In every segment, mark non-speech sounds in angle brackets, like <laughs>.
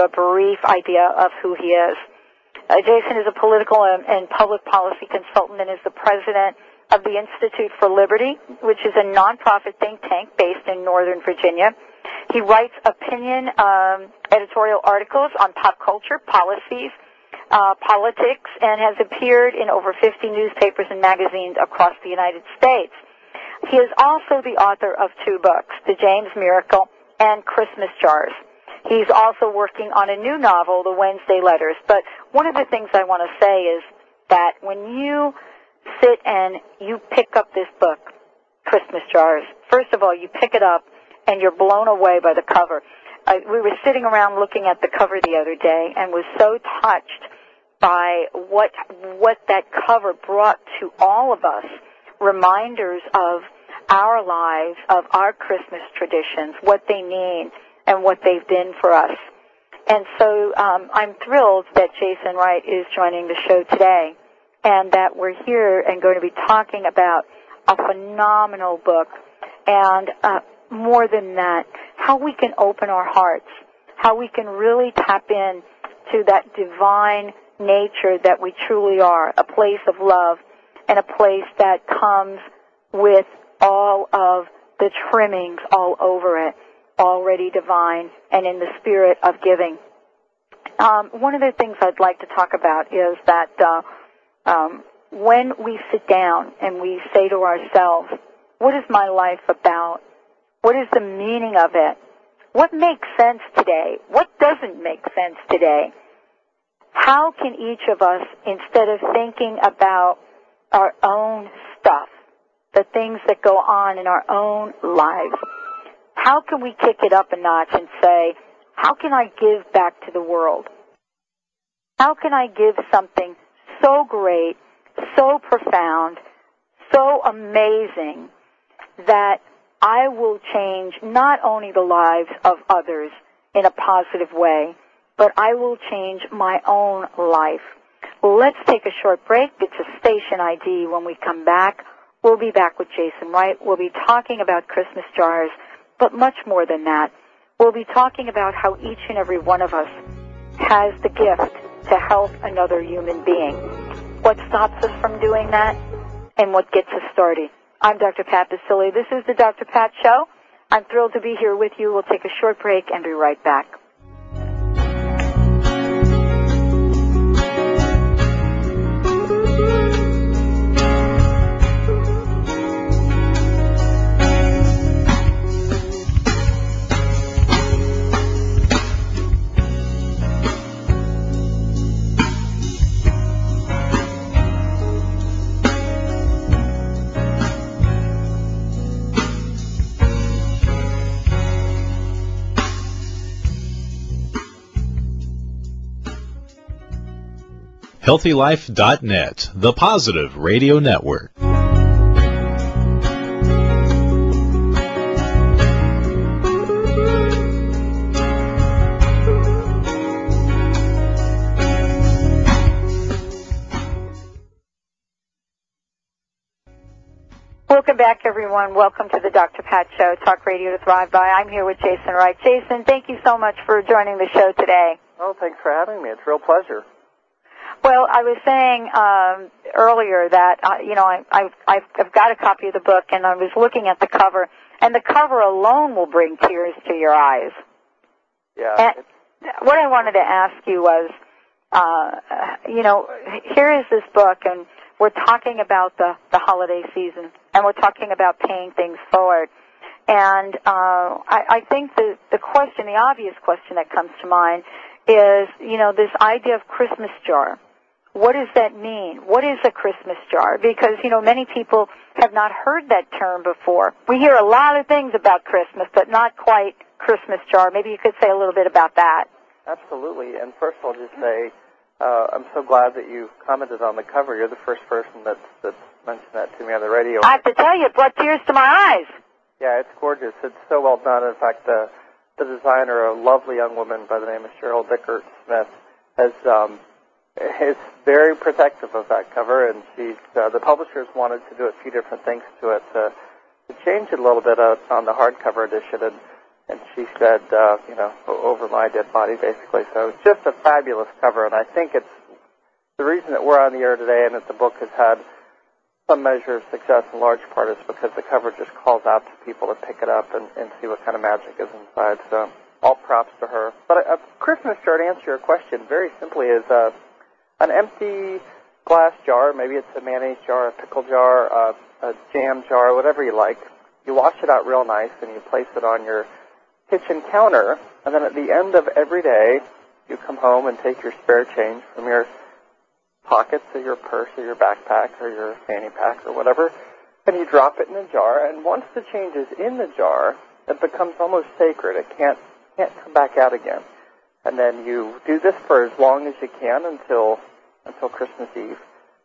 A brief idea of who he is. Uh, Jason is a political and, and public policy consultant and is the president of the Institute for Liberty, which is a nonprofit think tank based in Northern Virginia. He writes opinion um, editorial articles on pop culture, policies, uh, politics, and has appeared in over 50 newspapers and magazines across the United States. He is also the author of two books, The James Miracle and Christmas Jars. He's also working on a new novel, The Wednesday Letters. But one of the things I want to say is that when you sit and you pick up this book, Christmas Jars, first of all, you pick it up and you're blown away by the cover. Uh, we were sitting around looking at the cover the other day and was so touched by what what that cover brought to all of us reminders of our lives, of our Christmas traditions, what they mean, and what they've been for us. And so um, I'm thrilled that Jason Wright is joining the show today, and that we're here and going to be talking about a phenomenal book, and uh, more than that, how we can open our hearts, how we can really tap in to that divine nature that we truly are, a place of love, and a place that comes with all of the trimmings all over it already divine and in the spirit of giving. Um, one of the things I'd like to talk about is that uh, um, when we sit down and we say to ourselves, what is my life about? What is the meaning of it? What makes sense today? What doesn't make sense today? How can each of us, instead of thinking about our own stuff, the things that go on in our own lives, how can we kick it up a notch and say, how can I give back to the world? How can I give something so great, so profound, so amazing that I will change not only the lives of others in a positive way, but I will change my own life. Let's take a short break. It's a station ID. When we come back, we'll be back with Jason Wright. We'll be talking about Christmas jars but much more than that. We'll be talking about how each and every one of us has the gift to help another human being. What stops us from doing that and what gets us started. I'm Dr. Pat Baccili. This is the Dr. Pat Show. I'm thrilled to be here with you. We'll take a short break and be right back. HealthyLife.net, the positive radio network. Welcome back, everyone. Welcome to the Dr. Pat Show, Talk Radio to Thrive By. I'm here with Jason Wright. Jason, thank you so much for joining the show today. Oh, thanks for having me. It's a real pleasure. Well, I was saying um, earlier that uh, you know I, I, I've got a copy of the book, and I was looking at the cover, and the cover alone will bring tears to your eyes. Yeah. And what I wanted to ask you was, uh, you know, here is this book, and we're talking about the the holiday season, and we're talking about paying things forward. And uh, I, I think the the question, the obvious question that comes to mind, is you know this idea of Christmas jar. What does that mean? What is a Christmas jar? Because you know many people have not heard that term before. We hear a lot of things about Christmas, but not quite Christmas jar. Maybe you could say a little bit about that. Absolutely. And first, I'll just say uh, I'm so glad that you commented on the cover. You're the first person that's that's mentioned that to me on the radio. I have to tell you, it brought tears to my eyes. Yeah, it's gorgeous. It's so well done. In fact, the the designer, a lovely young woman by the name of Sheryl Dickert Smith, has um, is very protective of that cover, and she's uh, the publishers wanted to do a few different things to it to, to change it a little bit uh, on the hardcover edition, and and she said, uh, you know, over my dead body, basically. So it's just a fabulous cover, and I think it's the reason that we're on the air today and that the book has had some measure of success in large part is because the cover just calls out to people to pick it up and, and see what kind of magic is inside. So all props to her. But a, a Christmas to answer your question, very simply is uh, an empty glass jar. Maybe it's a mayonnaise jar, a pickle jar, uh, a jam jar, whatever you like. You wash it out real nice and you place it on your kitchen counter. And then at the end of every day, you come home and take your spare change from your pockets or your purse or your backpack or your fanny pack or whatever, and you drop it in a jar. And once the change is in the jar, it becomes almost sacred. It can't can't come back out again. And then you do this for as long as you can until until Christmas Eve.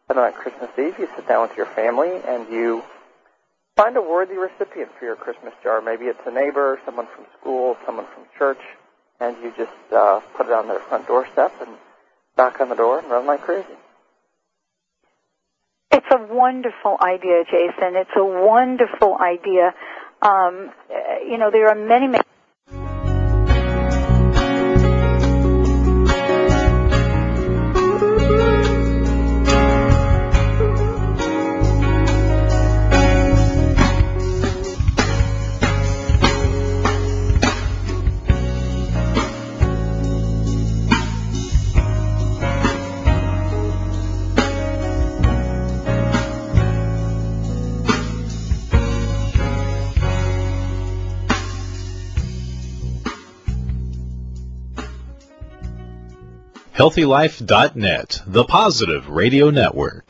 And on Christmas Eve, you sit down with your family and you find a worthy recipient for your Christmas jar. Maybe it's a neighbor, someone from school, someone from church, and you just uh, put it on their front doorstep and knock on the door and run like crazy. It's a wonderful idea, Jason. It's a wonderful idea. Um, you know, there are many, many HealthyLife.net, the positive radio network.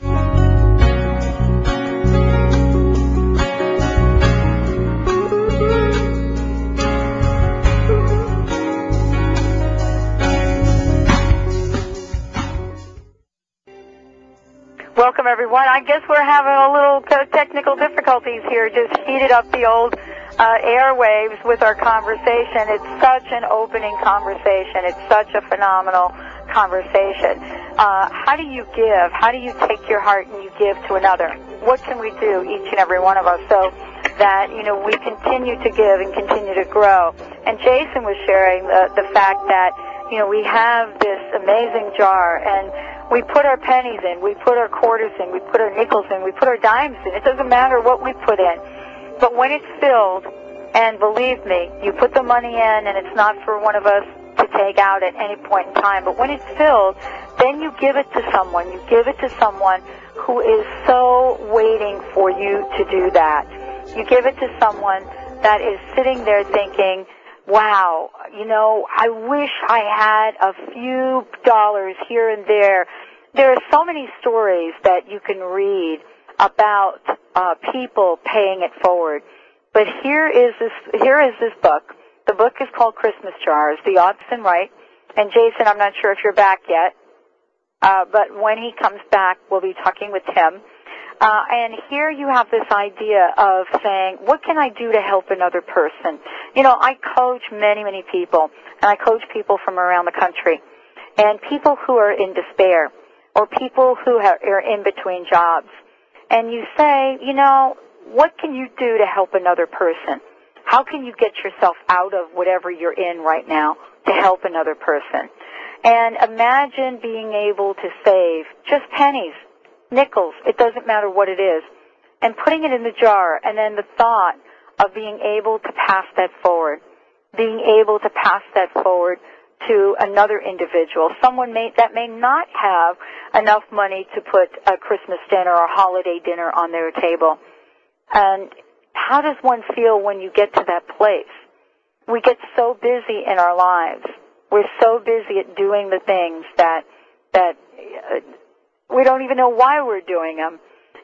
Welcome, everyone. I guess we're having a little technical difficulties here. Just heated up the old uh, airwaves with our conversation. It's such an opening conversation. It's such a phenomenal conversation. Uh, how do you give? How do you take your heart and you give to another? What can we do, each and every one of us, so that you know we continue to give and continue to grow? And Jason was sharing the the fact that you know we have this amazing jar and we put our pennies in, we put our quarters in, we put our nickels in, we put our dimes in. It doesn't matter what we put in but when it's filled, and believe me, you put the money in and it's not for one of us take out at any point in time, but when it's filled, then you give it to someone. You give it to someone who is so waiting for you to do that. You give it to someone that is sitting there thinking, wow, you know, I wish I had a few dollars here and there. There are so many stories that you can read about uh, people paying it forward. But here is this here is this book. The book is called Christmas Jars, The Austin Wright. And Jason, I'm not sure if you're back yet, uh, but when he comes back, we'll be talking with him. Uh, and here you have this idea of saying, what can I do to help another person? You know, I coach many, many people, and I coach people from around the country, and people who are in despair, or people who are in between jobs and you say, you know, what can you do to help another person? How can you get yourself out of whatever you're in right now to help another person? And imagine being able to save just pennies, nickels, it doesn't matter what it is, and putting it in the jar and then the thought of being able to pass that forward, being able to pass that forward to another individual, someone may, that may not have enough money to put a Christmas dinner or holiday dinner on their table. And how does one feel when you get to that place? We get so busy in our lives. We're so busy at doing the things that that uh, we don't even know why we're doing them.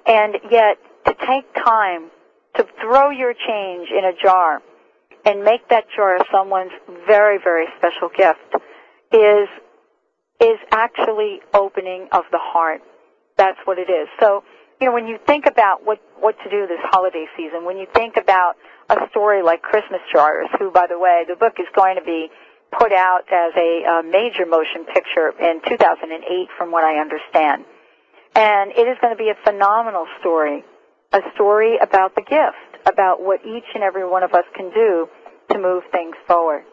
And yet, to take time to throw your change in a jar and make that jar someone's very, very special gift is is actually opening of the heart. That's what it is. So, you know, when you think about what what to do this holiday season, when you think about a story like Christmas Jars, who, by the way, the book is going to be put out as a, a major motion picture in 2008, from what I understand, and it is going to be a phenomenal story, a story about the gift about what each and every one of us can do to move things forward.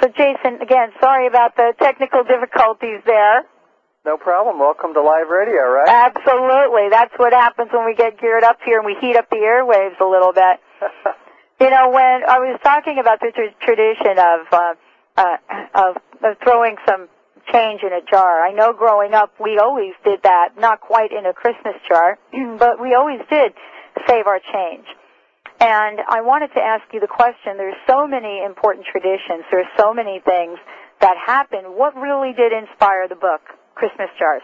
So Jason, again, sorry about the technical difficulties there. No problem. Welcome to live radio, right? Absolutely. That's what happens when we get geared up here and we heat up the airwaves a little bit. <laughs> you know, when I was talking about the tra- tradition of, uh, uh, of of throwing some change in a jar. I know growing up we always did that, not quite in a Christmas jar, <clears throat> but we always did save our change. And I wanted to ask you the question, there's so many important traditions, there's so many things that happen. What really did inspire the book, Christmas Jars?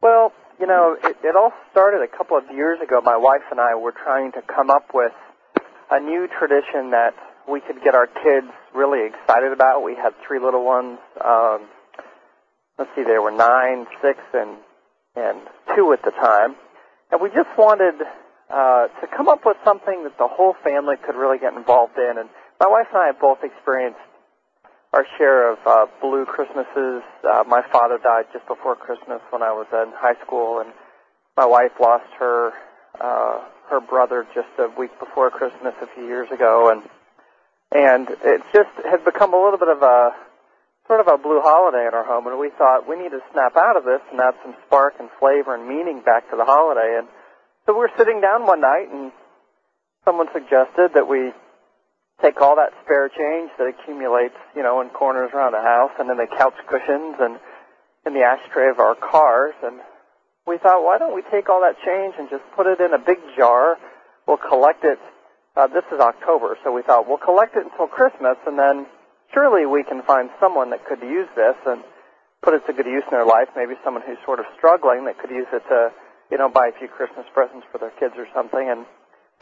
Well, you know, it, it all started a couple of years ago. My wife and I were trying to come up with a new tradition that we could get our kids really excited about. We had three little ones. Um, let's see, they were nine, six, and and two at the time, and we just wanted uh, to come up with something that the whole family could really get involved in. And my wife and I have both experienced our share of uh, blue Christmases. Uh, my father died just before Christmas when I was in high school, and my wife lost her uh, her brother just a week before Christmas a few years ago, and and it just had become a little bit of a sort of a blue holiday in our home, and we thought we need to snap out of this and add some spark and flavor and meaning back to the holiday, and so we're sitting down one night, and someone suggested that we take all that spare change that accumulates, you know, in corners around the house and in the couch cushions and in the ashtray of our cars. And we thought, why don't we take all that change and just put it in a big jar? We'll collect it. Uh, this is October, so we thought we'll collect it until Christmas, and then surely we can find someone that could use this and put it to good use in their life. Maybe someone who's sort of struggling that could use it to you know, buy a few Christmas presents for their kids or something. And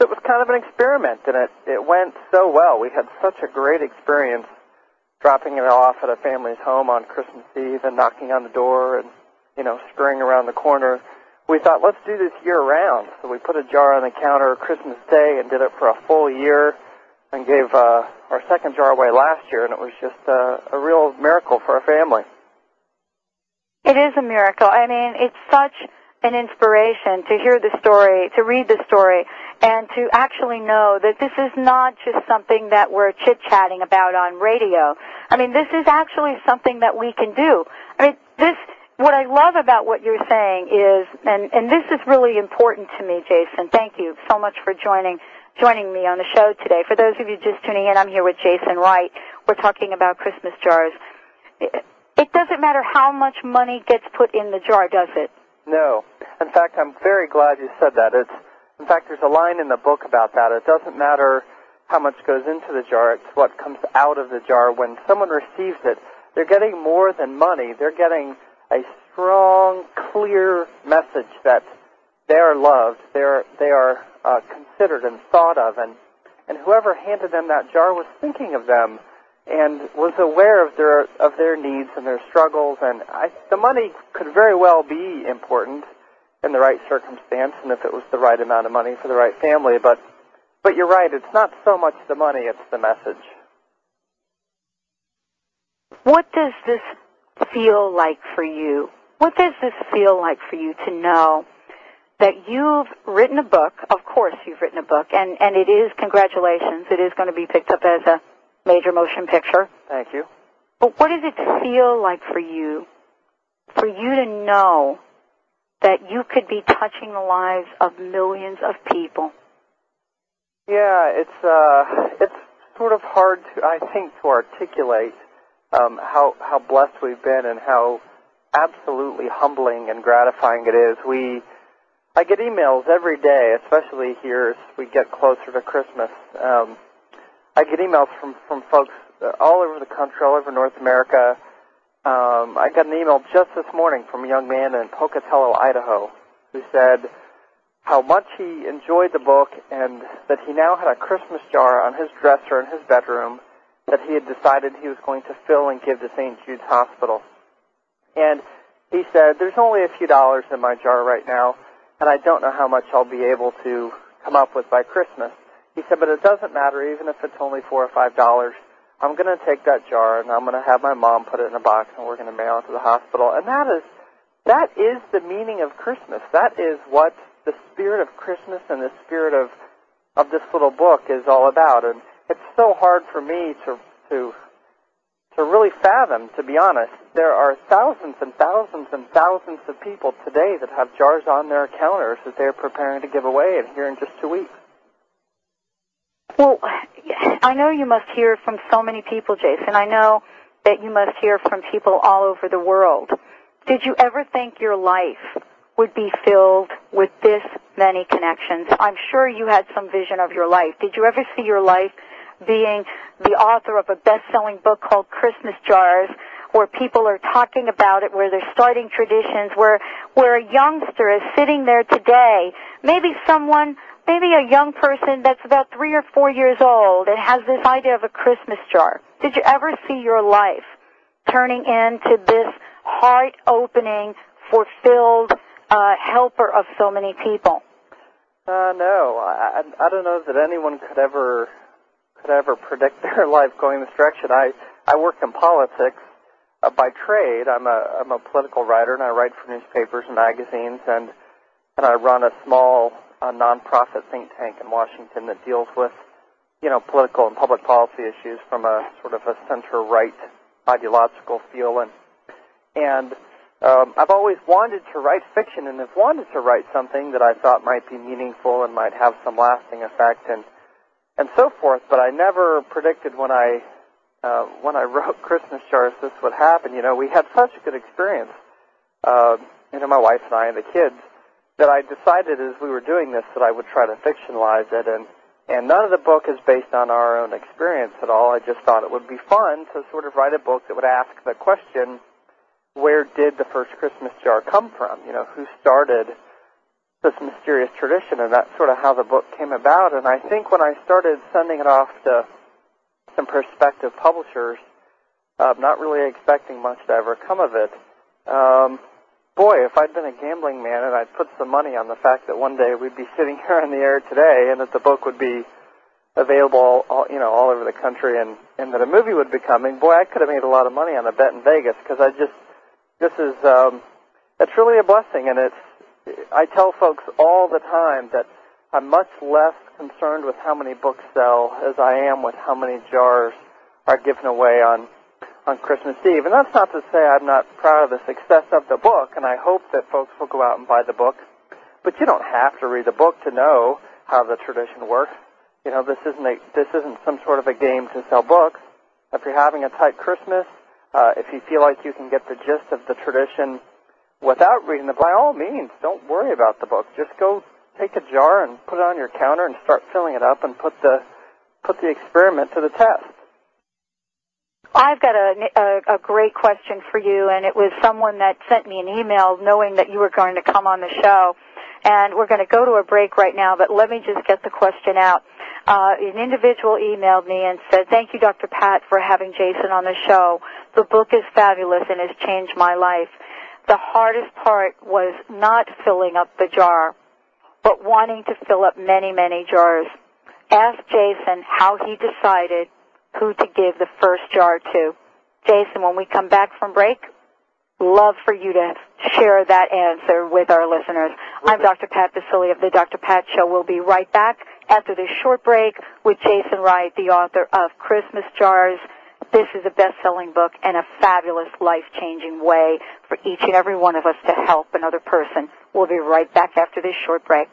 it was kind of an experiment, and it it went so well. We had such a great experience dropping it off at a family's home on Christmas Eve and knocking on the door and you know scurrying around the corner. We thought let's do this year round. So we put a jar on the counter Christmas Day and did it for a full year, and gave uh, our second jar away last year, and it was just uh, a real miracle for our family. It is a miracle. I mean, it's such an inspiration to hear the story, to read the story, and to actually know that this is not just something that we're chit-chatting about on radio. I mean, this is actually something that we can do. I mean, this, what I love about what you're saying is, and, and this is really important to me, Jason. Thank you so much for joining, joining me on the show today. For those of you just tuning in, I'm here with Jason Wright. We're talking about Christmas jars. It, it doesn't matter how much money gets put in the jar, does it? No. In fact, I'm very glad you said that. It's in fact there's a line in the book about that. It doesn't matter how much goes into the jar, it's what comes out of the jar. When someone receives it, they're getting more than money. They're getting a strong, clear message that they are loved, they are they are uh, considered and thought of, and and whoever handed them that jar was thinking of them and was aware of their of their needs and their struggles. And I, the money could very well be important in the right circumstance, and if it was the right amount of money for the right family. But but you're right; it's not so much the money; it's the message. What does this feel like for you? What does this feel like for you to know that you've written a book. Of course, you've written a book, and and it is congratulations. It is going to be picked up as a major motion picture. Thank you. But what does it feel like for you, for you to know that you could be touching the lives of millions of people? Yeah, it's uh, it's sort of hard to I think to articulate um, how how blessed we've been and how absolutely humbling and gratifying it is. We I get emails every day, especially here as we get closer to Christmas. Um, I get emails from from folks all over the country, all over North America. Um, I got an email just this morning from a young man in Pocatello, Idaho, who said how much he enjoyed the book and that he now had a Christmas jar on his dresser in his bedroom that he had decided he was going to fill and give to St. Jude's Hospital. And he said, there's only a few dollars in my jar right now, and I don't know how much I'll be able to come up with by Christmas. He said, but it doesn't matter, even if it's only four or five dollars. I'm going to take that jar and I'm going to have my mom put it in a box and we're going to mail it to the hospital. And that is, that is the meaning of Christmas. That is what the spirit of Christmas and the spirit of, of this little book is all about. And it's so hard for me to, to, to really fathom, to be honest. There are thousands and thousands and thousands of people today that have jars on their counters that they're preparing to give away and here in just two weeks. Well, I know you must hear from so many people, Jason. I know that you must hear from people all over the world. Did you ever think your life would be filled with this many connections? I'm sure you had some vision of your life. Did you ever see your life being the author of a best-selling book called Christmas Jars, where people are talking about it, where they're starting traditions, where where a youngster is sitting there today, maybe someone maybe a young person that's about three or four years old and has this idea of a Christmas jar. Did you ever see your life turning into this heart opening, fulfilled uh, helper of so many people? Uh, no, I, I don't know that anyone could ever could ever predict <laughs> their life going this direction. I I work in politics uh, by trade. I'm a I'm a political writer and I write for newspapers and magazines and and I run a small a nonprofit think tank in Washington that deals with, you know, political and public policy issues from a sort of a center-right ideological feel. And and um, I've always wanted to write fiction and have wanted to write something that I thought might be meaningful and might have some lasting effect and and so forth. But I never predicted when I uh, when I <laughs> wrote Christmas Jars this would happen. You know, we had such a good experience. Uh, you know, my wife and I and the kids that I decided as we were doing this that I would try to fictionalize it and and none of the book is based on our own experience at all. I just thought it would be fun to sort of write a book that would ask the question, where did the first Christmas jar come from? You know, who started this mysterious tradition? And that's sort of how the book came about. And I think when I started sending it off to some prospective publishers, uh, not really expecting much to ever come of it, um, boy, if I'd been a gambling man and I'd put some money on the fact that one day we'd be <laughs> sitting here in the air today and that the book would be available, all, you know, all over the country and, and that a movie would be coming, boy, I could have made a lot of money on a bet in Vegas because I just, this is, um, it's really a blessing and it's, I tell folks all the time that I'm much less concerned with how many books sell as I am with how many jars are given away on on Christmas Eve. And that's not to say I'm not proud of the success of the book, and I hope that folks will go out and buy the book. But you don't have to read the book to know how the tradition works. You know, this isn't a, this isn't some sort of a game to sell books. If you're having a tight Christmas, uh, if you feel like you can get the gist of the tradition without reading the, by all means, don't worry about the book. Just go take a jar and put it on your counter and start filling it up and put the put the experiment to the test. I've got a, a, a great question for you, and it was someone that sent me an email knowing that you were going to come on the show. And we're going to go to a break right now, but let me just get the question out. Uh, an individual emailed me and said, thank you, Dr. Pat, for having Jason on the show. The book is fabulous and has changed my life. The hardest part was not filling up the jar, but wanting to fill up many, many jars. Ask Jason how he decided who to give the first jar to. Jason, when we come back from break, love for you to share that answer with our listeners. I'm Dr. Pat Baccili of the Dr. Pat Show. We'll be right back after this short break with Jason Wright, the author of Christmas Jars. This is a best-selling book and a fabulous life-changing way for each and every one of us to help another person. We'll be right back after this short break.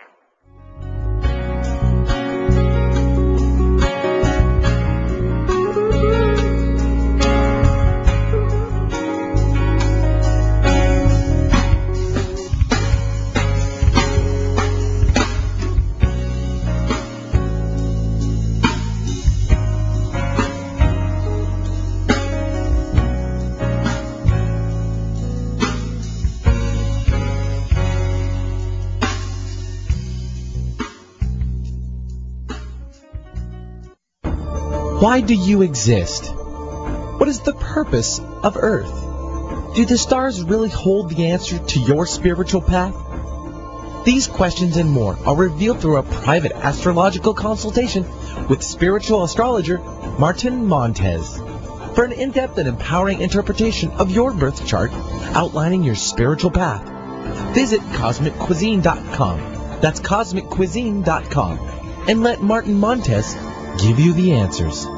Why do you exist? What is the purpose of Earth? Do the stars really hold the answer to your spiritual path? These questions and more are revealed through a private astrological consultation with spiritual astrologer Martin Montez. For an in-depth and empowering interpretation of your birth chart outlining your spiritual path, visit CosmicCuisine.com. That's CosmicCuisine.com. And let Martin Montez give you the answers.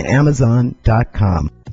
Amazon.com.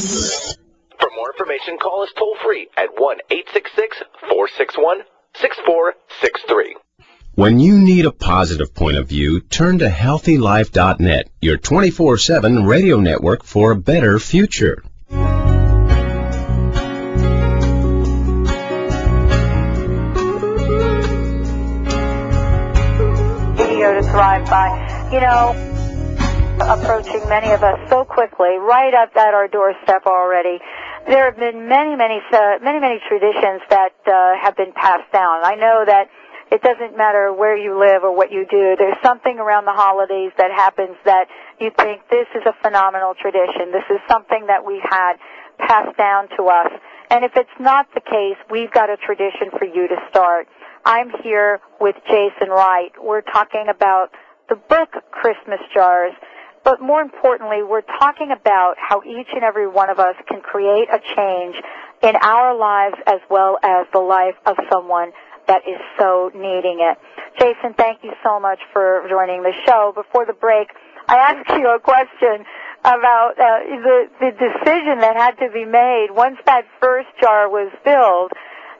For more information, call us toll free at 1 866 461 6463. When you need a positive point of view, turn to HealthyLife.net, your 24-7 radio network for a better future. video to thrive by. You know, approaching many of us so quickly, right up at our doorstep already. There have been many, many, uh, many, many traditions that uh, have been passed down. I know that it doesn't matter where you live or what you do. There's something around the holidays that happens that you think this is a phenomenal tradition. This is something that we had passed down to us. And if it's not the case, we've got a tradition for you to start. I'm here with Jason Wright. We're talking about the book Christmas Jars, but more importantly, we're talking about how each and every one of us can create a change in our lives as well as the life of someone that is so needing it. Jason, thank you so much for joining the show. Before the break, I asked you a question about uh, the the decision that had to be made once that first jar was filled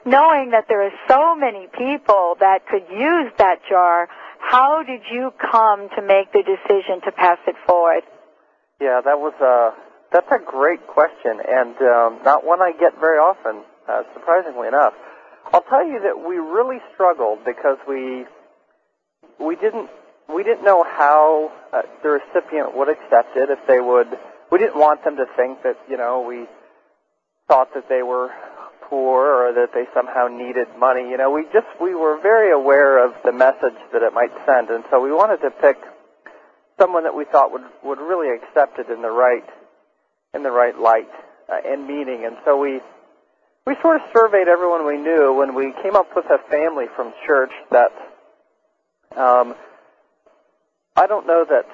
knowing that there are so many people that could use that jar, how did you come to make the decision to pass it forward? Yeah, that was a that's a great question, and um, not one I get very often, uh, surprisingly enough. I'll tell you that we really struggled because we we didn't we didn't know how uh, the recipient would accept it if they would. We didn't want them to think that you know we thought that they were poor or that they somehow needed money. You know, we just we were very aware of the message that it might send, and so we wanted to pick someone that we thought would would really accept it in the right in the right light uh, and meaning. And so we we sort of surveyed everyone we knew when we came up with a family from church that um, I don't know that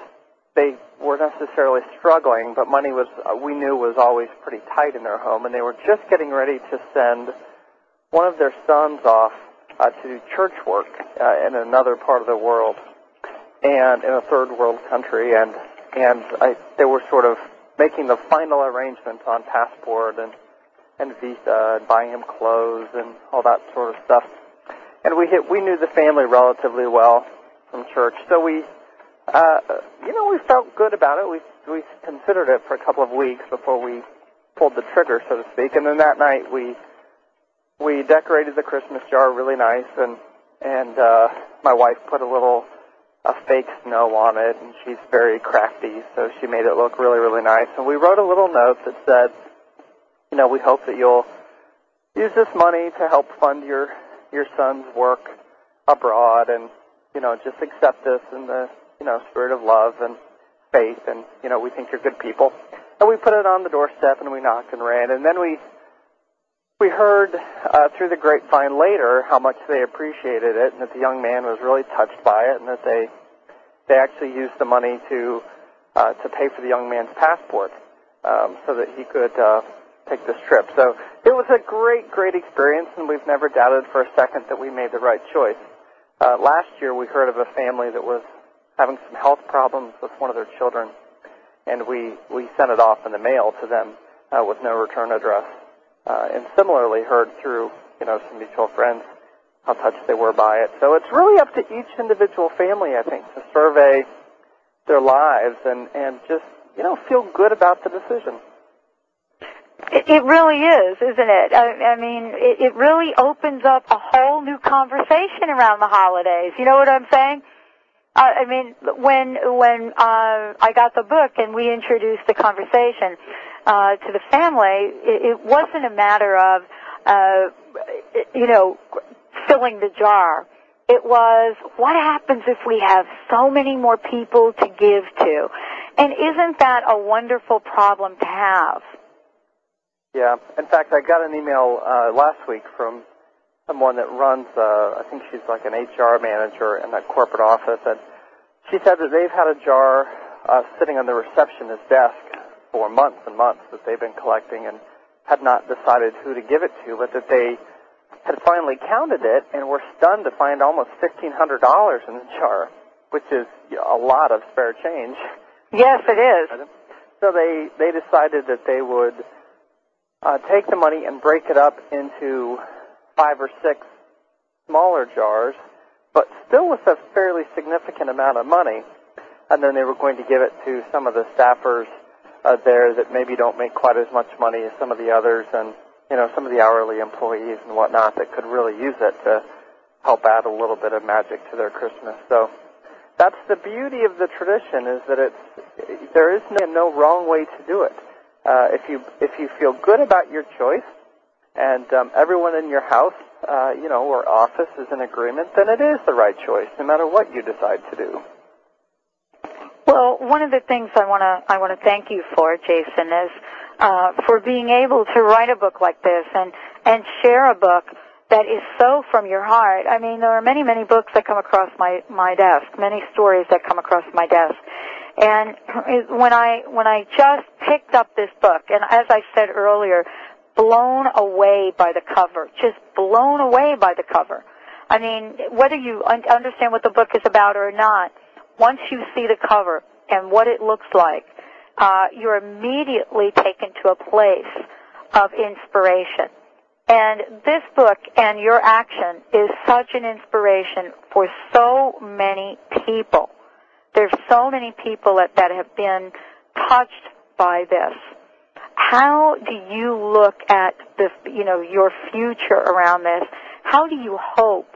they were necessarily struggling, but money was uh, we knew was always pretty tight in their home, and they were just getting ready to send one of their sons off uh, to do church work uh, in another part of the world and in a third world country, and and I, they were sort of making the final arrangements on passport and and visa and buying him clothes and all that sort of stuff. And we hit, we knew the family relatively well from church, so we, uh, you know, we felt good about it. We we considered it for a couple of weeks before we pulled the trigger, so to speak. And then that night we we decorated the Christmas jar really nice, and and uh, my wife put a little a fake snow on it, and she's very crafty, so she made it look really really nice. And we wrote a little note that said you know, we hope that you'll use this money to help fund your your son's work abroad, and you know, just accept this in the know spirit of love and faith, and you know, we think you're good people. And we put it on the doorstep, and we knocked and ran, and then we we heard uh, through the grapevine later how much they appreciated it, and that the young man was really touched by it, and that they they actually used the money to uh, to pay for the young man's passport, um, so that he could uh, take this trip. So it was a great, great experience, and we've never doubted for a second that we made the right choice. Uh, last year, we heard of a family that was having some health problems with one of their children, and we we sent it off in the mail to them uh, with no return address. Uh, and similarly, heard through you know some mutual friends how touched they were by it. So it's really up to each individual family, I think, to survey their lives and and just you know feel good about the decision. It, really is, isn't it? I, I mean, it, it really opens up a whole new conversation around the holidays. You know what I'm saying? Uh, I mean, when when uh, I got the book and we introduced the conversation uh, to the family, it, it wasn't a matter of uh, you know filling the jar. It was what happens if we have so many more people to give to, and isn't that a wonderful problem to have? Yeah. In fact, I got an email uh, last week from someone that runs, uh, I think she's like an HR manager in that corporate office, and she said that they've had a jar uh, sitting on the receptionist's desk for months and months that they've been collecting and had not decided who to give it to, but that they had finally counted it and were stunned to find almost $1,500 in the jar, which is you know, a lot of spare change. Yes, it is. So they, they decided that they would uh, take the money and break it up into five or six smaller jars, but still with a fairly significant amount of money. And then they were going to give it to some of the staffers uh, there that maybe don't make quite as much money as some of the others, and you know some of the hourly employees and whatnot that could really use it to help add a little bit of magic to their Christmas. So that's the beauty of the tradition is that it's there is no, no wrong way to do it uh, if you if you feel good about your choice, and um, everyone in your house, uh, you know, or office is in agreement, then it is the right choice, no matter what you decide to do. Well, one of the things I want to I want to thank you for, Jason, is uh, for being able to write a book like this and and share a book that is so from your heart. I mean, there are many many books that come across my my desk, many stories that come across my desk, and <clears throat> when I when I just picked up this book, and as I said earlier, blown away by the cover, just blown away by the cover. I mean, whether you un- understand what the book is about or not, once you see the cover and what it looks like, uh, you're immediately taken to a place of inspiration. And this book and your action is such an inspiration for so many people. There's so many people that, that have been touched by this. How do you look at the, you know, your future around this? How do you hope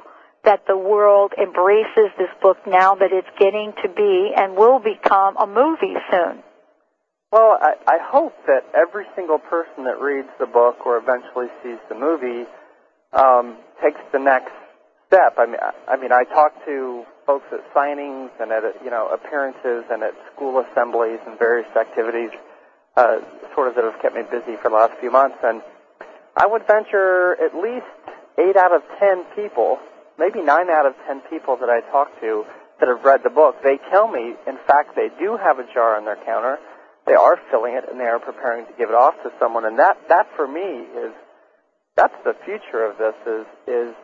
that the world embraces this book now that it's getting to be and will become a movie soon? Well, I, I hope that every single person that reads the book or eventually sees the movie um, takes the next step. I mean, I, I mean, I talk to folks at signings and at you know appearances and at school assemblies and various activities, uh, sort of that have kept me busy for the last few months. And I would venture at least eight out of ten people, maybe nine out of ten people that I talk to that have read the book, they tell me, in fact, they do have a jar on their counter. They are filling it and they are preparing to give it off to someone. And that, that for me is, that's the future of this is, is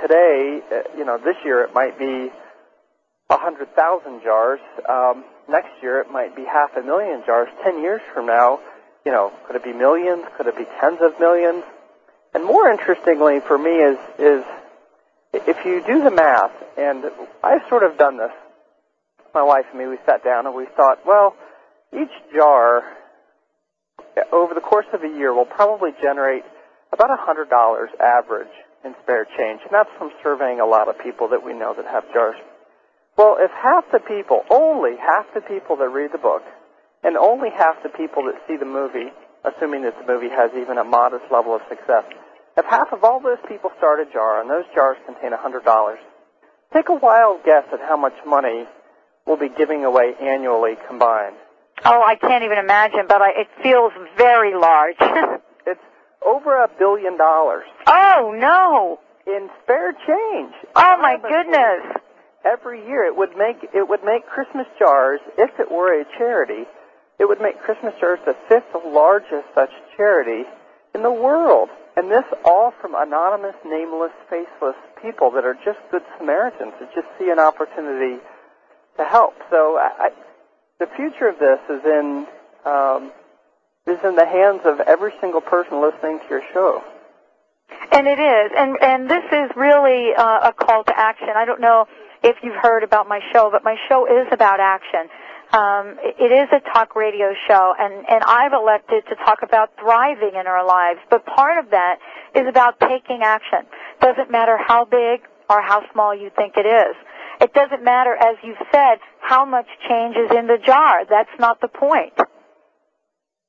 today, uh, you know, this year it might be a hundred thousand jars. Um, next year it might be half a million jars. Ten years from now, you know, could it be millions? Could it be tens of millions? And more interestingly for me is is if you do the math, and I've sort of done this. My wife and me, we sat down and we thought, well, each jar over the course of a year will probably generate about hundred dollars average in spare change, and that's from surveying a lot of people that we know that have jars. Well, if half the people, only half the people that read the book, and only half the people that see the movie, assuming that the movie has even a modest level of success, if half of all those people start a jar and those jars contain a $100, take a wild guess at how much money we'll be giving away annually combined. Oh, I can't even imagine, but I, it feels very large. <laughs> it's over a billion dollars. Oh no! In spare change. Oh my goodness! Every year, it would make it would make Christmas jars, if it were a charity, it would make Christmas jars the fifth largest such charity in the world. And this all from anonymous, nameless, faceless people that are just good Samaritans that just see an opportunity to help. So I, the future of this is in um, is in the hands of every single person listening to your show. And it is, and and this is really uh, a call to action. I don't know if you've heard about my show, but my show is about action. Um, it is a talk radio show, and, and I've elected to talk about thriving in our lives. But part of that is about taking action. Doesn't matter how big or how small you think it is. It doesn't matter, as you've said, how much change is in the jar. That's not the point.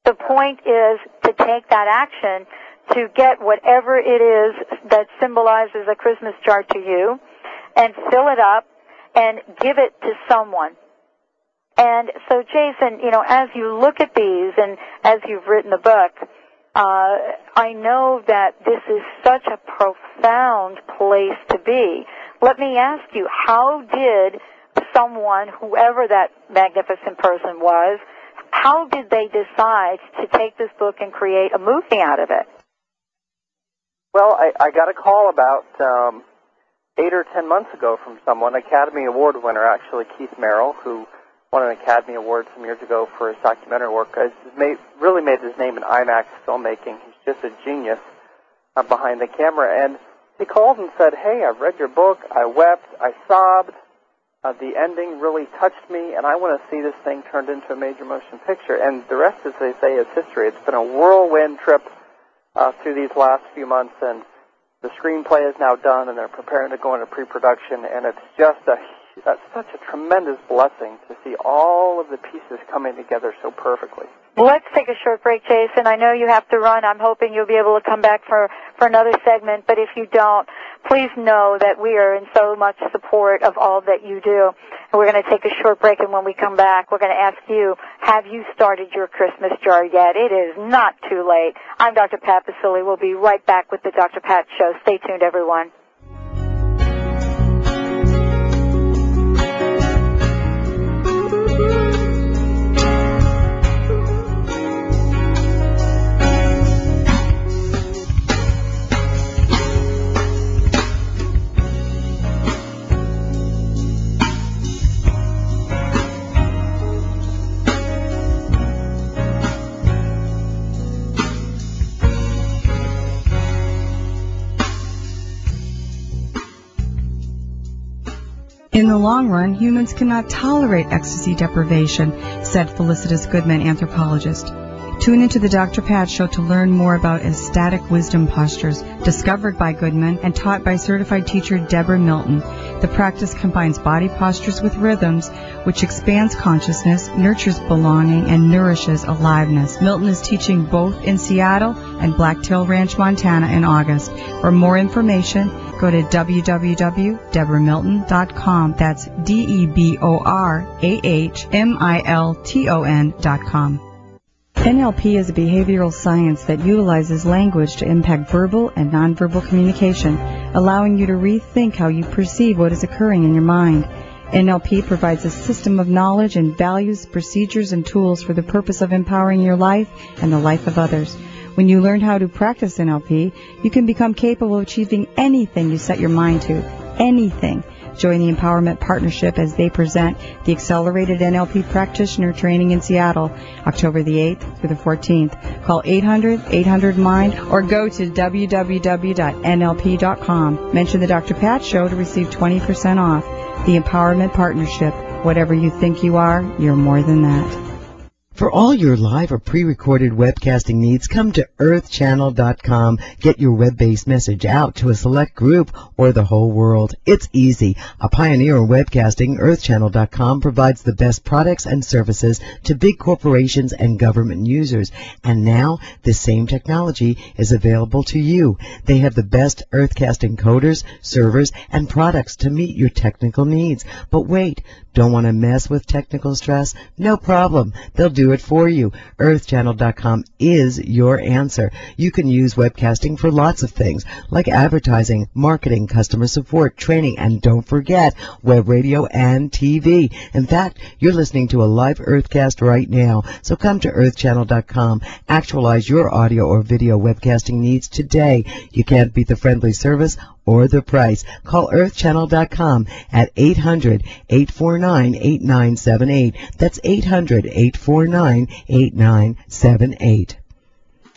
The point is to take that action to get whatever it is that symbolizes a Christmas jar to you and fill it up and give it to someone. And so, Jason, you know, as you look at these and as you've written the book, uh, I know that this is such a profound place to be. Let me ask you, how did someone, whoever that magnificent person was, how did they decide to take this book and create a movie out of it? Well, I, I got a call about um, eight or ten months ago from someone, Academy Award winner actually, Keith Merrill, who won an Academy Award some years ago for his documentary work. Has made, really made his name in IMAX filmmaking. He's just a genius uh, behind the camera. And he called and said, "Hey, I've read your book. I wept. I sobbed. Uh, the ending really touched me, and I want to see this thing turned into a major motion picture." And the rest, as they say, is history. It's been a whirlwind trip uh, through these last few months, and the screenplay is now done, and they're preparing to go into pre-production, and it's just a such a tremendous blessing to see all of the pieces coming together so perfectly. Let's take a short break, Jason. I know you have to run. I'm hoping you'll be able to come back for, for another segment, but if you don't, please know that we are in so much support of all that you do. And we're going to take a short break, and when we come back, we're going to ask you, have you started your Christmas jar yet? It is not too late. I'm Dr. Pat Baccili. We'll be right back with the Dr. Pat Show. Stay tuned, everyone. Long run, humans cannot tolerate ecstasy deprivation, said Felicitas Goodman, anthropologist. Tune into the Dr. Pat Show to learn more about ecstatic wisdom postures discovered by Goodman and taught by certified teacher Deborah Milton. The practice combines body postures with rhythms, which expands consciousness, nurtures belonging, and nourishes aliveness. Milton is teaching both in Seattle and Blacktail Ranch, Montana in August. For more information, go to www.deborahmilton.com. That's D-E-B-O-R-A-H-M-I-L-T-O-N dot com. NLP is a behavioral science that utilizes language to impact verbal and nonverbal communication, allowing you to rethink how you perceive what is occurring in your mind. NLP provides a system of knowledge and values, procedures, and tools for the purpose of empowering your life and the life of others. When you learn how to practice NLP, you can become capable of achieving anything you set your mind to. Anything. Join the Empowerment Partnership as they present the Accelerated NLP Practitioner Training in Seattle, October the 8th through the 14th. Call 800-800-MIND or go to www.nlp.com. Mention the Dr. Pat Show to receive 20% off. The Empowerment Partnership. Whatever you think you are, you're more than that. For all your live or pre-recorded webcasting needs, come to earthchannel.com. Get your web-based message out to a select group or the whole world. It's easy. A pioneer in webcasting, earthchannel.com provides the best products and services to big corporations and government users. And now, the same technology is available to you. They have the best earthcast encoders, servers, and products to meet your technical needs. But wait, don't want to mess with technical stress? No problem. They'll do it for you. Earthchannel.com is your answer. You can use webcasting for lots of things, like advertising, marketing, customer support, training, and don't forget, web radio and TV. In fact, you're listening to a live Earthcast right now. So come to earthchannel.com. Actualize your audio or video webcasting needs today. You can't beat the friendly service or the price. Call earthchannel.com at 800-849-8978. That's 800-849-8978.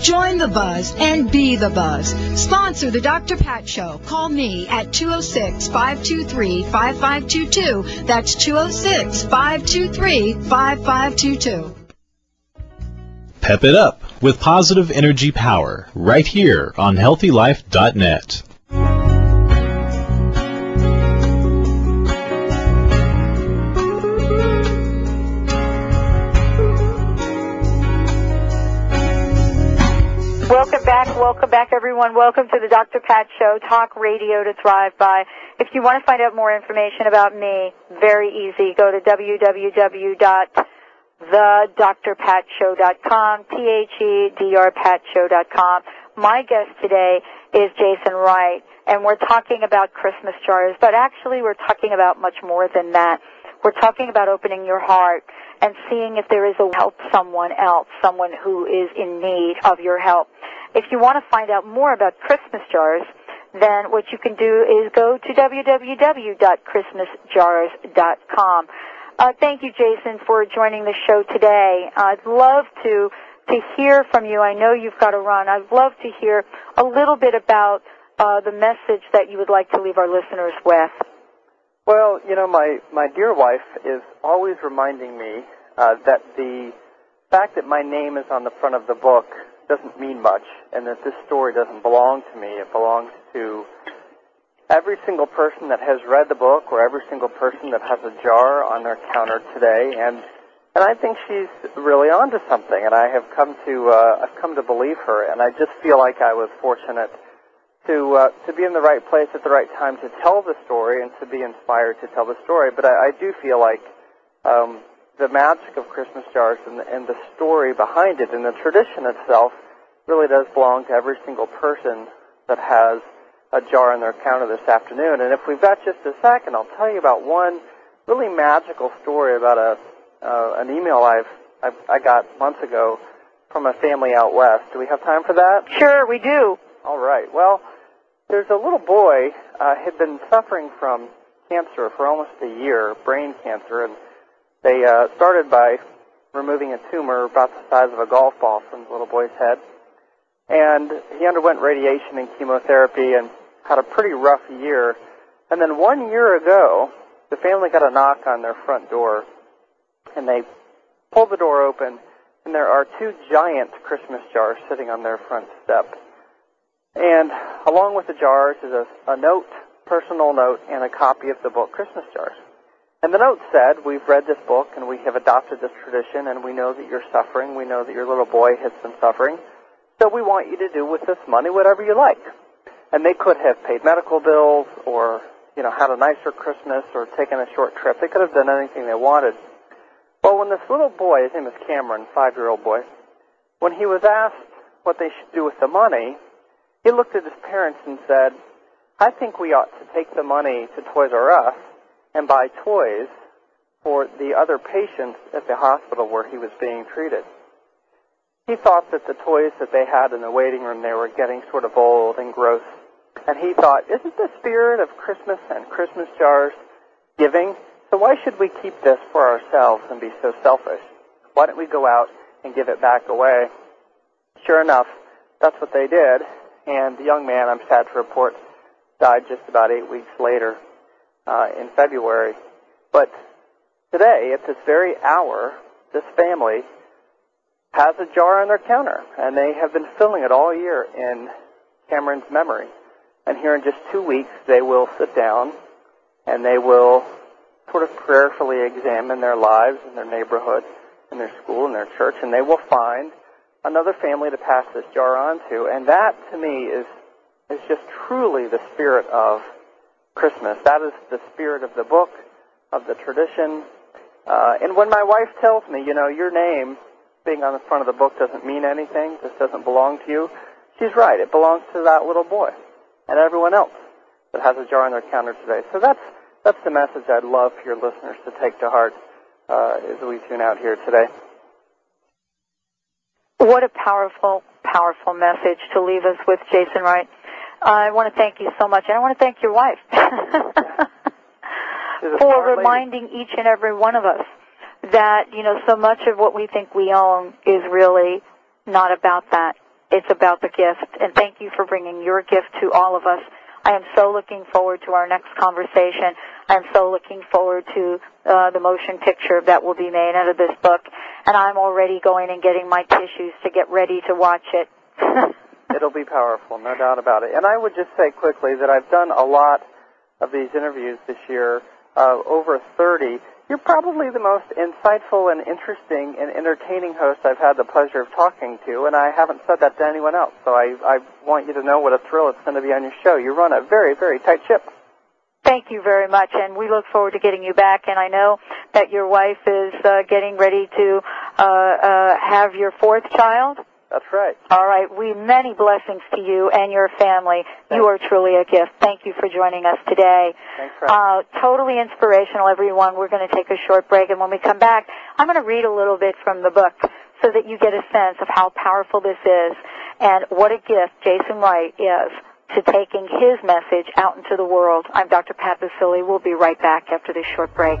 Join the buzz and be the buzz. Sponsor the Dr. Pat Show. Call me at 206-523-5522. That's 206-523-5522. Pep it up with positive energy power right here on healthylife.net. everyone. Welcome to the Dr. Pat Show, talk radio to thrive by. If you want to find out more information about me, very easy. Go to www.thedrpatshow.com, T-H-E-D-R-patshow.com. My guest today is Jason Wright, and we're talking about Christmas jars, but actually we're talking about much more than that. We're talking about opening your heart and seeing if there is a help someone else, someone who is in need of your help. If you want to find out more about Christmas jars, then what you can do is go to www.christmasjars.com. Uh, thank you, Jason, for joining the show today. I'd love to to hear from you. I know you've got to run. I'd love to hear a little bit about uh, the message that you would like to leave our listeners with. Well, you know, my, my dear wife is always reminding me uh, that the fact that my name is on the front of the book doesn't mean much, and that this story doesn't belong to me. It belongs to every single person that has read the book, or every single person that has a jar on their counter today, and and I think she's really onto something. And I have come to uh, I've come to believe her, and I just feel like I was fortunate to uh, to be in the right place at the right time to tell the story and to be inspired to tell the story. But I, I do feel like um, the magic of Christmas jars and the, and the story behind it and the tradition itself really does belong to every single person that has a jar on their counter this afternoon. And if we've got just a second, I'll tell you about one really magical story about a uh, an email I've, I've I got months ago from a family out west. Do we have time for that? Sure, we do. All right. Well, there's a little boy uh, had been suffering from cancer for almost a year, brain cancer, and they uh, started by removing a tumor about the size of a golf ball from the little boy's head. And he underwent radiation and chemotherapy and had a pretty rough year. And then one year ago, the family got a knock on their front door, and they pulled the door open, and there are two giant Christmas jars sitting on their front step. And along with the jars is a, a note, personal note, and a copy of the book Christmas Jars. And the note said, we've read this book and we have adopted this tradition and we know that you're suffering. We know that your little boy has been suffering. So we want you to do with this money whatever you like. And they could have paid medical bills or, you know, had a nicer Christmas or taken a short trip. They could have done anything they wanted. Well, when this little boy, his name is Cameron, five-year-old boy, when he was asked what they should do with the money, he looked at his parents and said, I think we ought to take the money to Toys R Us and buy toys for the other patients at the hospital where he was being treated. He thought that the toys that they had in the waiting room they were getting sort of old and gross. And he thought, isn't the spirit of Christmas and Christmas jars giving? So why should we keep this for ourselves and be so selfish? Why don't we go out and give it back away? Sure enough, that's what they did. And the young man, I'm sad to report, died just about eight weeks later uh, in February. But today, at this very hour, this family has a jar on their counter, and they have been filling it all year in Cameron's memory. And here in just two weeks, they will sit down and they will sort of prayerfully examine their lives and their neighborhood and their school and their church, and they will find another family to pass this jar on to. And that, to me, is is just truly the spirit of Christmas. That is the spirit of the book, of the tradition. Uh, and when my wife tells me, you know, your name being on the front of the book doesn't mean anything, this doesn't belong to you, she's right. It belongs to that little boy and everyone else that has a jar on their counter today. So that's that's the message I'd love for your listeners to take to heart uh, as we tune out here today. What a powerful, powerful message to leave us with, Jason Wright. I want to thank you so much, and I want to thank your wife <laughs> for reminding each and every one of us that you know so much of what we think we own is really not about that. It's about the gift. And thank you for bringing your gift to all of us. I am so looking forward to our next conversation. I am so looking forward to uh, the motion picture that will be made out of this book. And I'm already going and getting my tissues to get ready to watch it. <laughs> It'll be powerful, no doubt about it. And I would just say quickly that I've done a lot of these interviews this year, uh, over 30. You're probably the most insightful and interesting and entertaining host I've had the pleasure of talking to, and I haven't said that to anyone else. So I, I want you to know what a thrill it's going to be on your show. You run a very, very tight ship. Thank you very much, and we look forward to getting you back. And I know that your wife is uh, getting ready to uh, uh, have your fourth child. That's right. All right. We many blessings to you and your family. Thanks. You are truly a gift. Thank you for joining us today. Thanks uh, totally inspirational, everyone. We're going to take a short break, and when we come back, I'm going to read a little bit from the book so that you get a sense of how powerful this is and what a gift Jason Wright is to taking his message out into the world. I'm Dr. Pat Baccili. We'll be right back after this short break.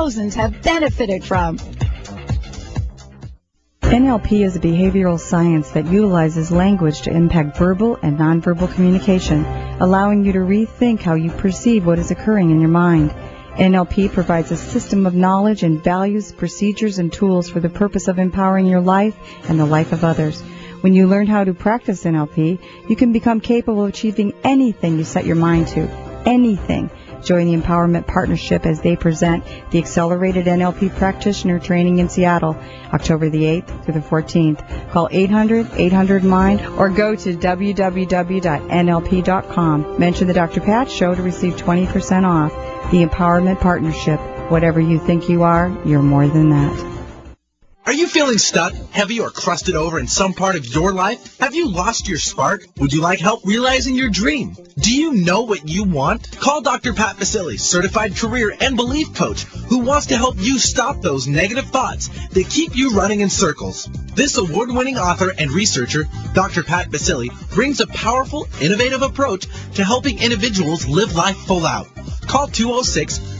have benefited from. NLP is a behavioral science that utilizes language to impact verbal and nonverbal communication, allowing you to rethink how you perceive what is occurring in your mind. NLP provides a system of knowledge and values, procedures, and tools for the purpose of empowering your life and the life of others. When you learn how to practice NLP, you can become capable of achieving anything you set your mind to. Anything. Join the Empowerment Partnership as they present the Accelerated NLP Practitioner Training in Seattle, October the 8th through the 14th. Call 800-800-MIND or go to www.nlp.com. Mention the Dr. Pat Show to receive 20% off. The Empowerment Partnership. Whatever you think you are, you're more than that. Are you feeling stuck, heavy, or crusted over in some part of your life? Have you lost your spark? Would you like help realizing your dream? Do you know what you want? Call Dr. Pat Baccili, certified career and belief coach, who wants to help you stop those negative thoughts that keep you running in circles. This award-winning author and researcher, Dr. Pat Baccili, brings a powerful, innovative approach to helping individuals live life full out. Call 206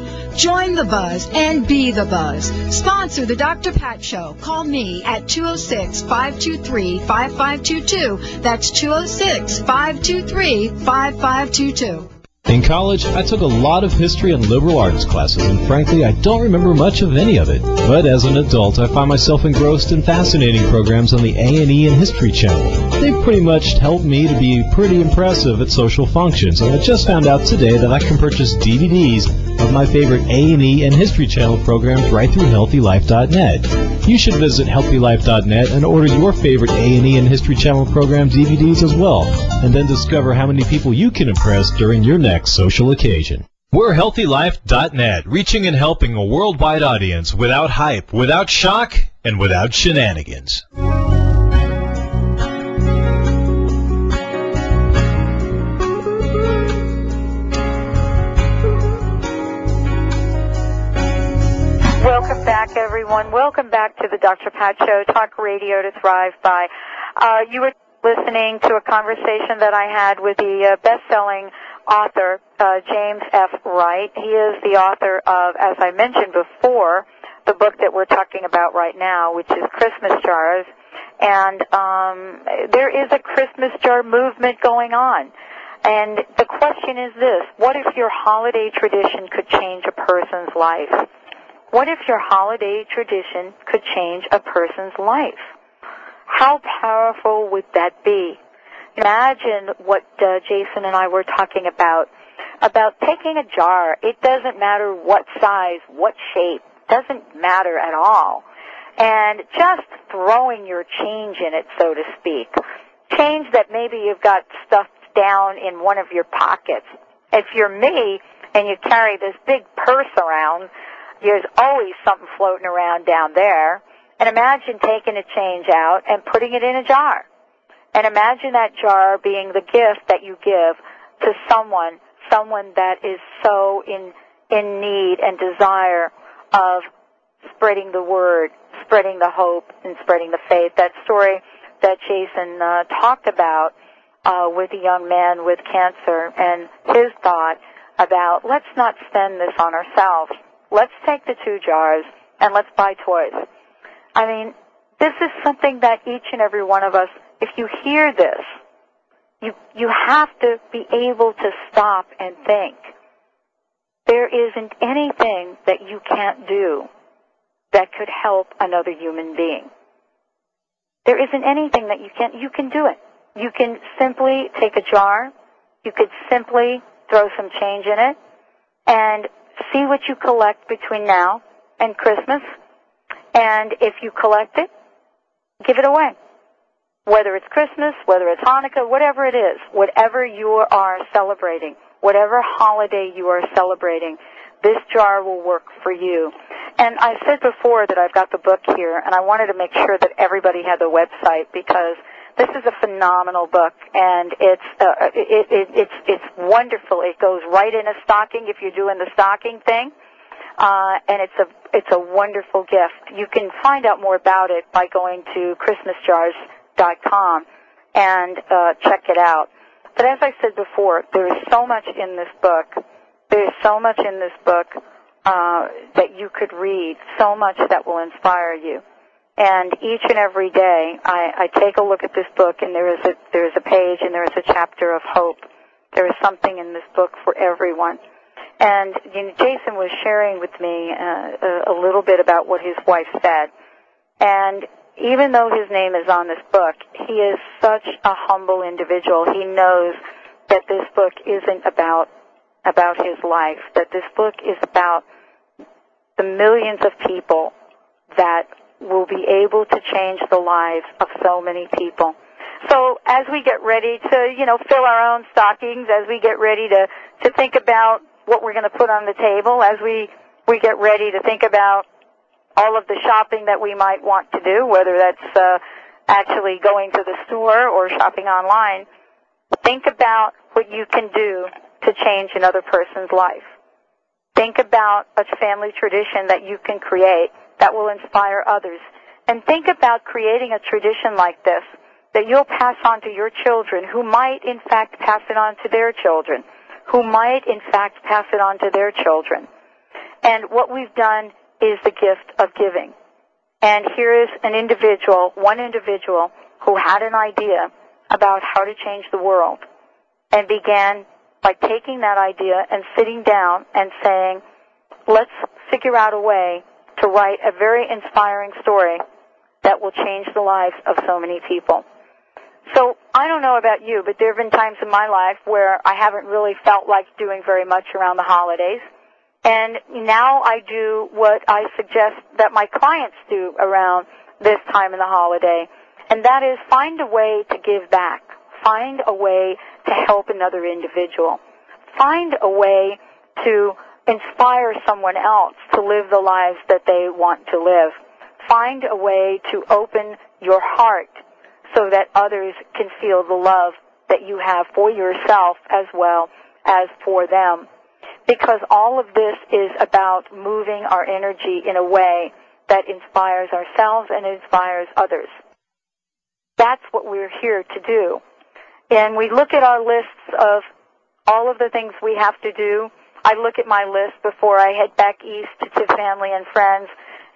Join the buzz and be the buzz. Sponsor the Dr. Pat Show. Call me at 206 523 5522. That's 206 523 5522. In college, I took a lot of history and liberal arts classes, and frankly, I don't remember much of any of it. But as an adult, I find myself engrossed in fascinating programs on the A&E and History Channel. They've pretty much helped me to be pretty impressive at social functions, and I just found out today that I can purchase DVDs of my favorite A&E and History Channel programs right through HealthyLife.net. You should visit HealthyLife.net and order your favorite A&E and History Channel program DVDs as well, and then discover how many people you can impress during your next social occasion. We're HealthyLife.net, reaching and helping a worldwide audience without hype, without shock, and without shenanigans. Back, everyone. Welcome back to the Dr. Pat Show, Talk Radio to Thrive By. Uh, you were listening to a conversation that I had with the uh, best-selling author, uh, James F. Wright. He is the author of, as I mentioned before, the book that we're talking about right now, which is Christmas Jars. And um, there is a Christmas jar movement going on. And the question is this, what if your holiday tradition could change a person's life? What if your holiday tradition could change a person's life? How powerful would that be? Imagine what uh, Jason and I were talking about, about taking a jar. It doesn't matter what size, what shape, doesn't matter at all. And just throwing your change in it, so to speak. Change that maybe you've got stuffed down in one of your pockets. If you're me and you carry this big purse around, there's always something floating around down there. And imagine taking a change out and putting it in a jar. And imagine that jar being the gift that you give to someone, someone that is so in, in need and desire of spreading the word, spreading the hope, and spreading the faith. That story that Jason uh, talked about uh, with a young man with cancer and his thought about let's not spend this on ourselves. Let's take the two jars and let's buy toys. I mean, this is something that each and every one of us if you hear this, you, you have to be able to stop and think. There isn't anything that you can't do that could help another human being. There isn't anything that you can't, you can do it. You can simply take a jar, you could simply throw some change in it, and see what you collect between now and Christmas. And if you collect it, give it away whether it's Christmas, whether it's Hanukkah, whatever it is, whatever you are celebrating, whatever holiday you are celebrating, this jar will work for you. And I said before that I've got the book here, and I wanted to make sure that everybody had the website because This is a phenomenal book, and it's uh, it, it, it's it's wonderful. It goes right in a stocking if you're doing the stocking thing, uh, and it's a it's a wonderful gift. You can find out more about it by going to ChristmasJars.com and uh, check it out. But as I said before, there is so much in this book. There is so much in this book uh, that you could read, so much that will inspire you. And each and every day, I, I take a look at this book, and there is a there is a page, and there is a chapter of hope. There is something in this book for everyone. And you know, Jason was sharing with me uh, a, a little bit about what his wife said. And even though his name is on this book, he is such a humble individual. He knows that this book isn't about about his life, that this book is about the millions of people that will be able to change the lives of so many people. So as we get ready to, you know, fill our own stockings, as we get ready to, to think about what we're going to put on the table, as we, we get ready to think about all of the shopping that we might want to do, whether that's uh, actually going to the store or shopping online, think about what you can do to change another person's life. Think about a family tradition that you can create that will inspire others. And think about creating a tradition like this that you'll pass on to your children who might in fact pass it on to their children, who might in fact pass it on to their children. And what we've done is the gift of giving. And here is an individual, one individual, who had an idea about how to change the world and began by taking that idea and sitting down and saying, let's figure out a way to write a very inspiring story that will change the lives of so many people. So I don't know about you, but there have been times in my life where I haven't really felt like doing very much around the holidays. And now I do what I suggest that my clients do around this time in the holiday. And that is find a way to give back. Find a way to help another individual. Find a way to inspire someone else to live the lives that they want to live. Find a way to open your heart so that others can feel the love that you have for yourself as well as for them. Because all of this is about moving our energy in a way that inspires ourselves and inspires others. That's what we're here to do. And we look at our lists of all of the things we have to do I look at my list before I head back east to family and friends,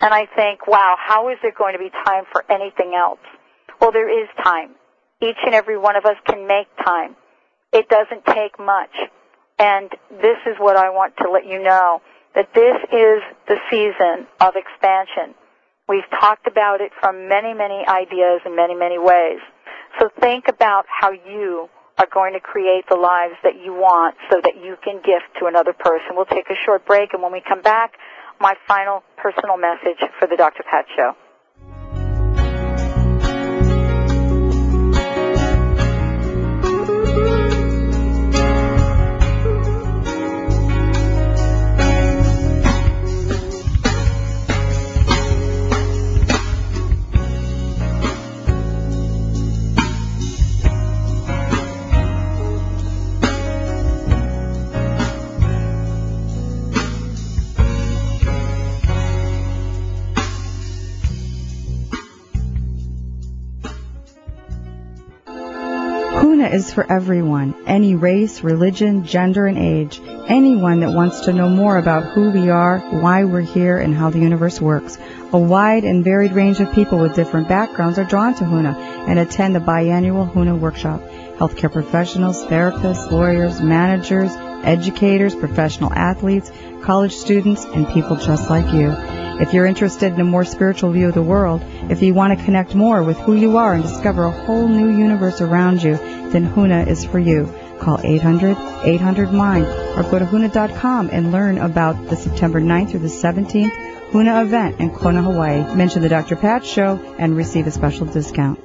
and I think, wow, how is there going to be time for anything else? Well, there is time. Each and every one of us can make time. It doesn't take much. And this is what I want to let you know, that this is the season of expansion. We've talked about it from many, many ideas in many, many ways. So think about how you are going to create the lives that you want so that you can gift to another person. We'll take a short break, and when we come back, my final personal message for the Dr. Pat Show. Is for everyone, any race, religion, gender, and age. Anyone that wants to know more about who we are, why we're here, and how the universe works. A wide and varied range of people with different backgrounds are drawn to HUNA and attend the biannual HUNA workshop. Healthcare professionals, therapists, lawyers, managers, educators, professional athletes, college students, and people just like you. If you're interested in a more spiritual view of the world, if you want to connect more with who you are and discover a whole new universe around you, then HUNA is for you. Call 800-800-MIND or go to HUNA.com and learn about the September 9th through the 17th HUNA event in Kona, Hawaii. Mention the Dr. Pat Show and receive a special discount.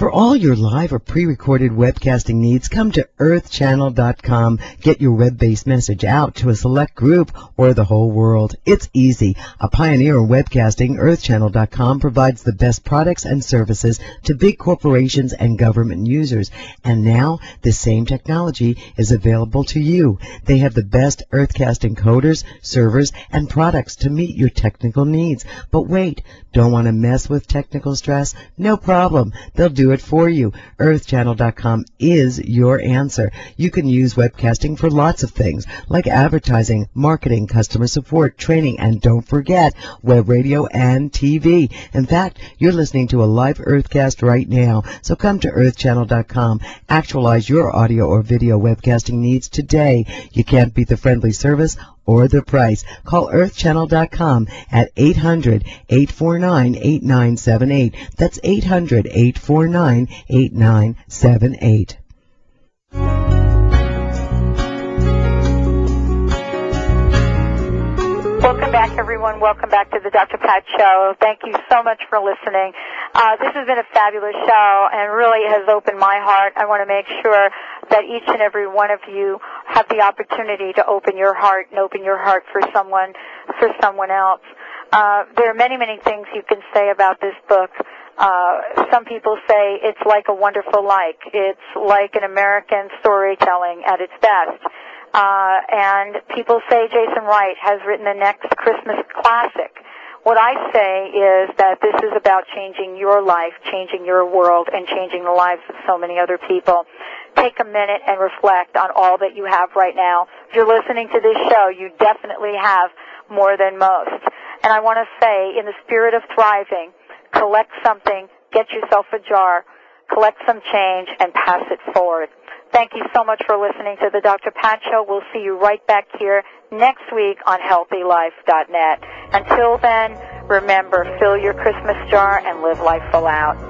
For all your live or pre-recorded webcasting needs, come to earthchannel.com. Get your web-based message out to a select group or the whole world. It's easy. A pioneer in webcasting, earthchannel.com provides the best products and services to big corporations and government users. And now, the same technology is available to you. They have the best earthcast encoders, servers, and products to meet your technical needs. But wait, don't want to mess with technical stress? No problem. They'll it for you. EarthChannel.com is your answer. You can use webcasting for lots of things, like advertising, marketing, customer support, training, and don't forget, web radio and TV. In fact, you're listening to a live Earthcast right now, so come to EarthChannel.com. Actualize your audio or video webcasting needs today. You can't beat the friendly service or the price. Call earthchannel.com at 800-849-8978. That's 800-849-8978. Welcome back, everyone. Welcome back to the Dr. Pat Show. Thank you so much for listening. Uh, this has been a fabulous show and really has opened my heart. I want to make sure that each and every one of you have the opportunity to open your heart and open your heart for someone, for someone else. Uh, there are many, many things you can say about this book. Uh, some people say it's like a wonderful like. It's like an American storytelling at its best. Uh, and people say Jason Wright has written the next Christmas classic. What I say is that this is about changing your life, changing your world, and changing the lives of so many other people. Take a minute and reflect on all that you have right now. If you're listening to this show, you definitely have more than most. And I want to say, in the spirit of thriving, collect something, get yourself a jar, collect some change, and pass it forward. Thank you so much for listening to the Dr. Pat Show. We'll see you right back here next week on HealthyLife.net. Until then, remember, fill your Christmas jar and live life full out.